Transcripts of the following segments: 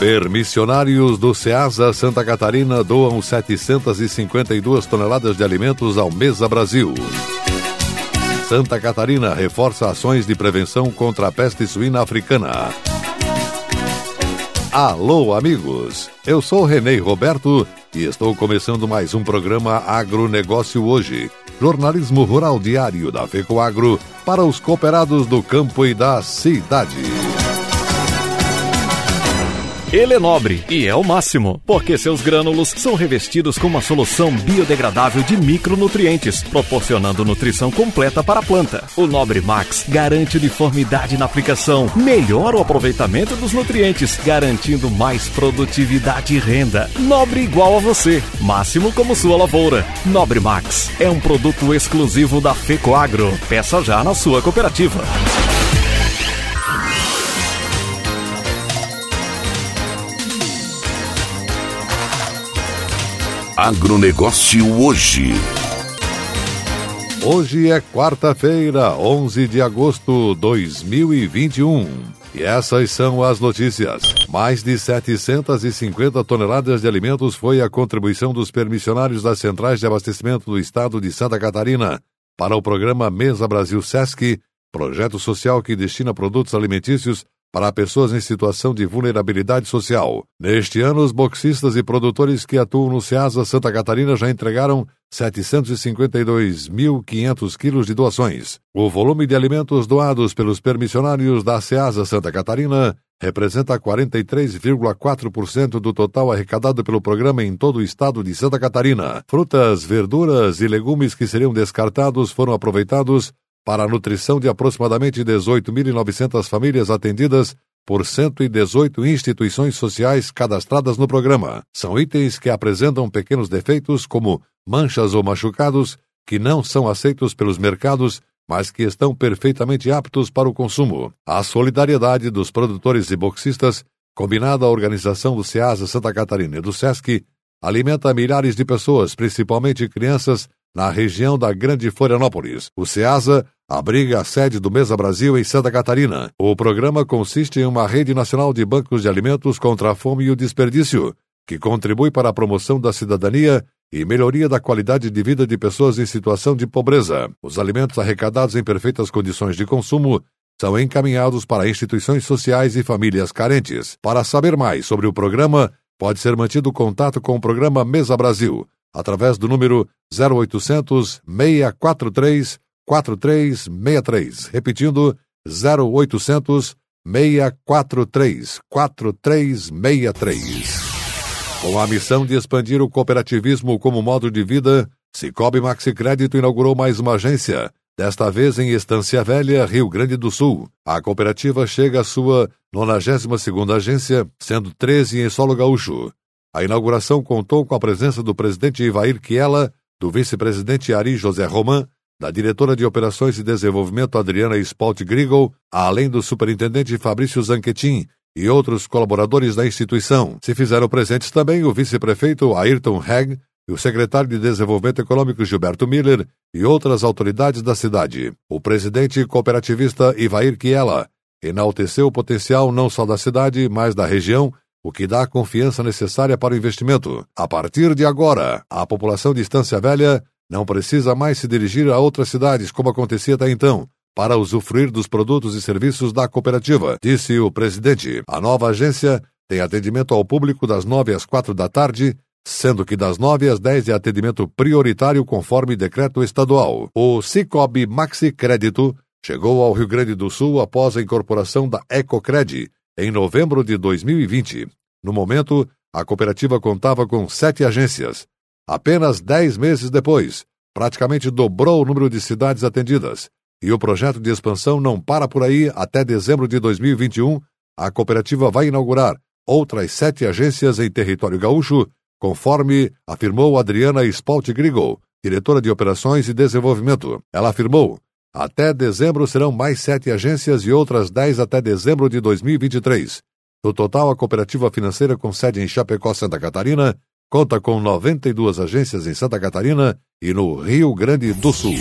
Permissionários do SEASA Santa Catarina doam 752 toneladas de alimentos ao Mesa Brasil. Santa Catarina reforça ações de prevenção contra a peste suína africana. Alô, amigos! Eu sou Renê Roberto e estou começando mais um programa Agronegócio Hoje, jornalismo rural diário da FECOAGro para os cooperados do campo e da cidade. Ele é nobre e é o máximo, porque seus grânulos são revestidos com uma solução biodegradável de micronutrientes, proporcionando nutrição completa para a planta. O Nobre Max garante uniformidade na aplicação, melhora o aproveitamento dos nutrientes, garantindo mais produtividade e renda. Nobre igual a você, máximo como sua lavoura. Nobre Max é um produto exclusivo da Fecoagro. Peça já na sua cooperativa. Agronegócio hoje. Hoje é quarta-feira, 11 de agosto de 2021. E essas são as notícias. Mais de 750 toneladas de alimentos foi a contribuição dos permissionários das centrais de abastecimento do estado de Santa Catarina para o programa Mesa Brasil Sesc, projeto social que destina produtos alimentícios para pessoas em situação de vulnerabilidade social. Neste ano, os boxistas e produtores que atuam no SEASA Santa Catarina já entregaram 752.500 quilos de doações. O volume de alimentos doados pelos permissionários da SEASA Santa Catarina representa 43,4% do total arrecadado pelo programa em todo o estado de Santa Catarina. Frutas, verduras e legumes que seriam descartados foram aproveitados para a nutrição de aproximadamente 18.900 famílias atendidas por 118 instituições sociais cadastradas no programa. São itens que apresentam pequenos defeitos, como manchas ou machucados, que não são aceitos pelos mercados, mas que estão perfeitamente aptos para o consumo. A solidariedade dos produtores e boxistas, combinada à organização do SEASA Santa Catarina e do SESC, alimenta milhares de pessoas, principalmente crianças, na região da Grande Florianópolis. O SEASA abriga a sede do Mesa Brasil em Santa Catarina. O programa consiste em uma rede nacional de bancos de alimentos contra a fome e o desperdício, que contribui para a promoção da cidadania e melhoria da qualidade de vida de pessoas em situação de pobreza. Os alimentos arrecadados em perfeitas condições de consumo são encaminhados para instituições sociais e famílias carentes. Para saber mais sobre o programa, pode ser mantido contato com o programa Mesa Brasil através do número 0800 643 4363. Repetindo, 0800 643 4363. Com a missão de expandir o cooperativismo como modo de vida, Cicobi Maxi Crédito inaugurou mais uma agência, desta vez em Estância Velha, Rio Grande do Sul. A cooperativa chega à sua 92ª agência, sendo 13 em solo gaúcho. A inauguração contou com a presença do presidente Ivair Kiela, do vice-presidente Ari José Roman, da diretora de Operações e Desenvolvimento Adriana Spalt Grigol, além do superintendente Fabrício Zanquetin e outros colaboradores da instituição. Se fizeram presentes também o vice-prefeito Ayrton Hegg e o secretário de Desenvolvimento Econômico Gilberto Miller e outras autoridades da cidade. O presidente cooperativista Ivair Kiela enalteceu o potencial não só da cidade, mas da região o que dá a confiança necessária para o investimento. A partir de agora, a população de Estância Velha não precisa mais se dirigir a outras cidades como acontecia até então. Para usufruir dos produtos e serviços da cooperativa, disse o presidente. A nova agência tem atendimento ao público das 9 às 4 da tarde, sendo que das 9 às 10 é atendimento prioritário conforme decreto estadual. O Cicobi Maxi Crédito chegou ao Rio Grande do Sul após a incorporação da Ecocred em novembro de 2020. No momento, a cooperativa contava com sete agências. Apenas dez meses depois, praticamente dobrou o número de cidades atendidas. E o projeto de expansão não para por aí até dezembro de 2021. A cooperativa vai inaugurar outras sete agências em território gaúcho, conforme afirmou Adriana Spalt Grigol, diretora de Operações e Desenvolvimento. Ela afirmou: até dezembro serão mais sete agências e outras dez até dezembro de 2023. No total, a cooperativa financeira com sede em Chapecó, Santa Catarina, conta com 92 agências em Santa Catarina e no Rio Grande do Sul.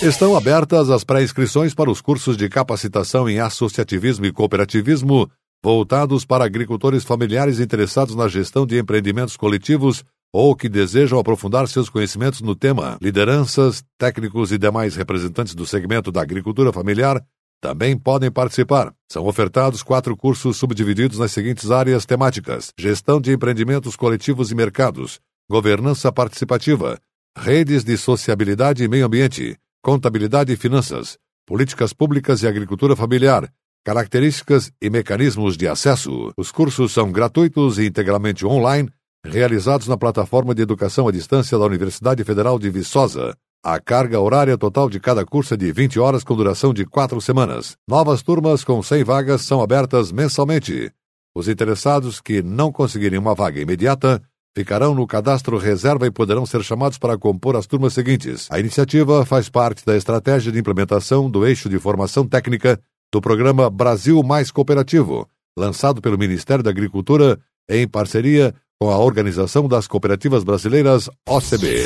Estão abertas as pré-inscrições para os cursos de capacitação em associativismo e cooperativismo voltados para agricultores familiares interessados na gestão de empreendimentos coletivos ou que desejam aprofundar seus conhecimentos no tema. Lideranças, técnicos e demais representantes do segmento da agricultura familiar também podem participar. São ofertados quatro cursos subdivididos nas seguintes áreas temáticas: gestão de empreendimentos coletivos e mercados, governança participativa, redes de sociabilidade e meio ambiente, contabilidade e finanças, políticas públicas e agricultura familiar, características e mecanismos de acesso. Os cursos são gratuitos e integralmente online, realizados na plataforma de educação à distância da Universidade Federal de Viçosa. A carga horária total de cada curso é de 20 horas com duração de quatro semanas. Novas turmas com 100 vagas são abertas mensalmente. Os interessados que não conseguirem uma vaga imediata ficarão no cadastro reserva e poderão ser chamados para compor as turmas seguintes. A iniciativa faz parte da estratégia de implementação do eixo de formação técnica do programa Brasil Mais Cooperativo, lançado pelo Ministério da Agricultura em parceria com a Organização das Cooperativas Brasileiras, OCB.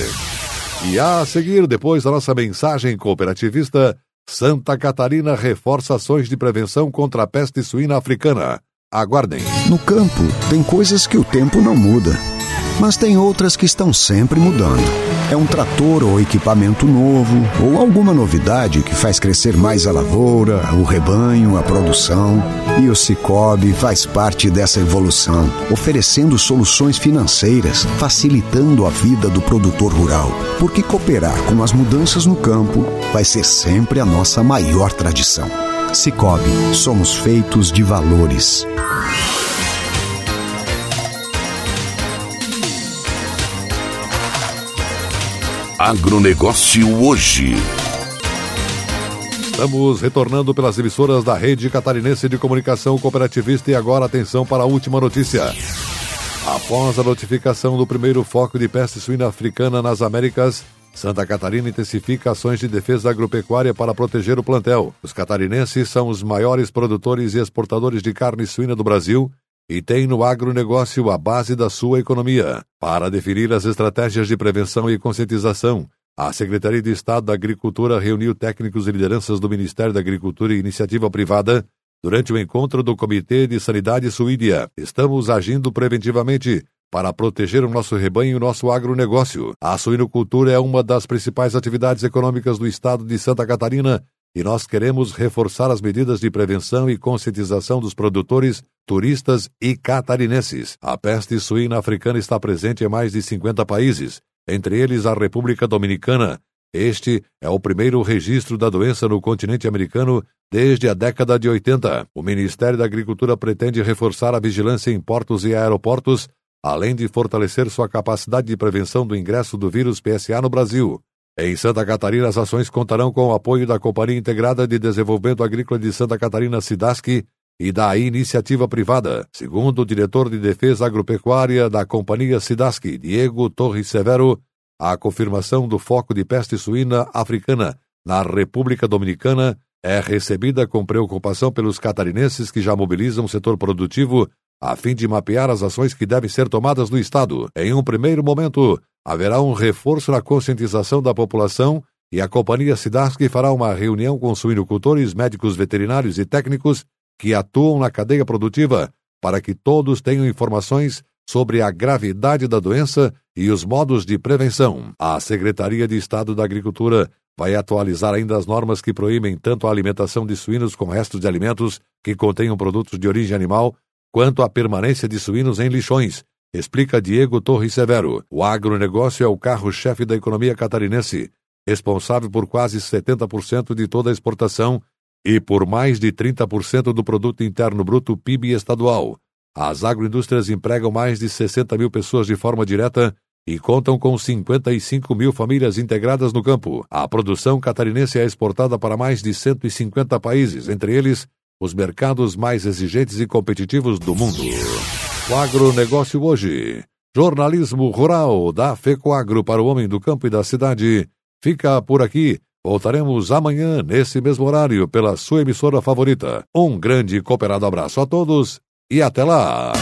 E a seguir, depois da nossa mensagem cooperativista, Santa Catarina reforça ações de prevenção contra a peste suína africana. Aguardem. No campo, tem coisas que o tempo não muda, mas tem outras que estão sempre mudando. É um trator ou equipamento novo, ou alguma novidade que faz crescer mais a lavoura, o rebanho, a produção. E o Cicobi faz parte dessa evolução, oferecendo soluções financeiras, facilitando a vida do produtor rural. Porque cooperar com as mudanças no campo vai ser sempre a nossa maior tradição. Cicobi, somos feitos de valores. Agronegócio hoje. Estamos retornando pelas emissoras da Rede Catarinense de Comunicação Cooperativista e agora atenção para a última notícia. Após a notificação do primeiro foco de peste suína africana nas Américas, Santa Catarina intensifica ações de defesa agropecuária para proteger o plantel. Os catarinenses são os maiores produtores e exportadores de carne suína do Brasil e tem no agronegócio a base da sua economia. Para definir as estratégias de prevenção e conscientização, a Secretaria de Estado da Agricultura reuniu técnicos e lideranças do Ministério da Agricultura e Iniciativa Privada durante o encontro do Comitê de Sanidade Suídia. Estamos agindo preventivamente para proteger o nosso rebanho e o nosso agronegócio. A suinocultura é uma das principais atividades econômicas do estado de Santa Catarina e nós queremos reforçar as medidas de prevenção e conscientização dos produtores, turistas e catarinenses. A peste suína africana está presente em mais de 50 países, entre eles a República Dominicana. Este é o primeiro registro da doença no continente americano desde a década de 80. O Ministério da Agricultura pretende reforçar a vigilância em portos e aeroportos, além de fortalecer sua capacidade de prevenção do ingresso do vírus PSA no Brasil. Em Santa Catarina, as ações contarão com o apoio da Companhia Integrada de Desenvolvimento Agrícola de Santa Catarina, SIDASC, e da iniciativa privada. Segundo o diretor de Defesa Agropecuária da Companhia SIDASC, Diego Torres Severo, a confirmação do foco de peste suína africana na República Dominicana é recebida com preocupação pelos catarinenses que já mobilizam o setor produtivo a fim de mapear as ações que devem ser tomadas no Estado. Em um primeiro momento, haverá um reforço na conscientização da população e a Companhia Sidask fará uma reunião com suinocultores, médicos veterinários e técnicos que atuam na cadeia produtiva para que todos tenham informações sobre a gravidade da doença e os modos de prevenção. A Secretaria de Estado da Agricultura vai atualizar ainda as normas que proíbem tanto a alimentação de suínos com restos de alimentos que contenham produtos de origem animal, quanto à permanência de suínos em lixões, explica Diego Torres Severo. O agronegócio é o carro-chefe da economia catarinense, responsável por quase 70% de toda a exportação e por mais de 30% do produto interno bruto PIB estadual. As agroindústrias empregam mais de 60 mil pessoas de forma direta e contam com 55 mil famílias integradas no campo. A produção catarinense é exportada para mais de 150 países, entre eles os mercados mais exigentes e competitivos do mundo. O agronegócio hoje. Jornalismo rural da FECOAGRO para o homem do campo e da cidade. Fica por aqui. Voltaremos amanhã, nesse mesmo horário, pela sua emissora favorita. Um grande e cooperado abraço a todos e até lá!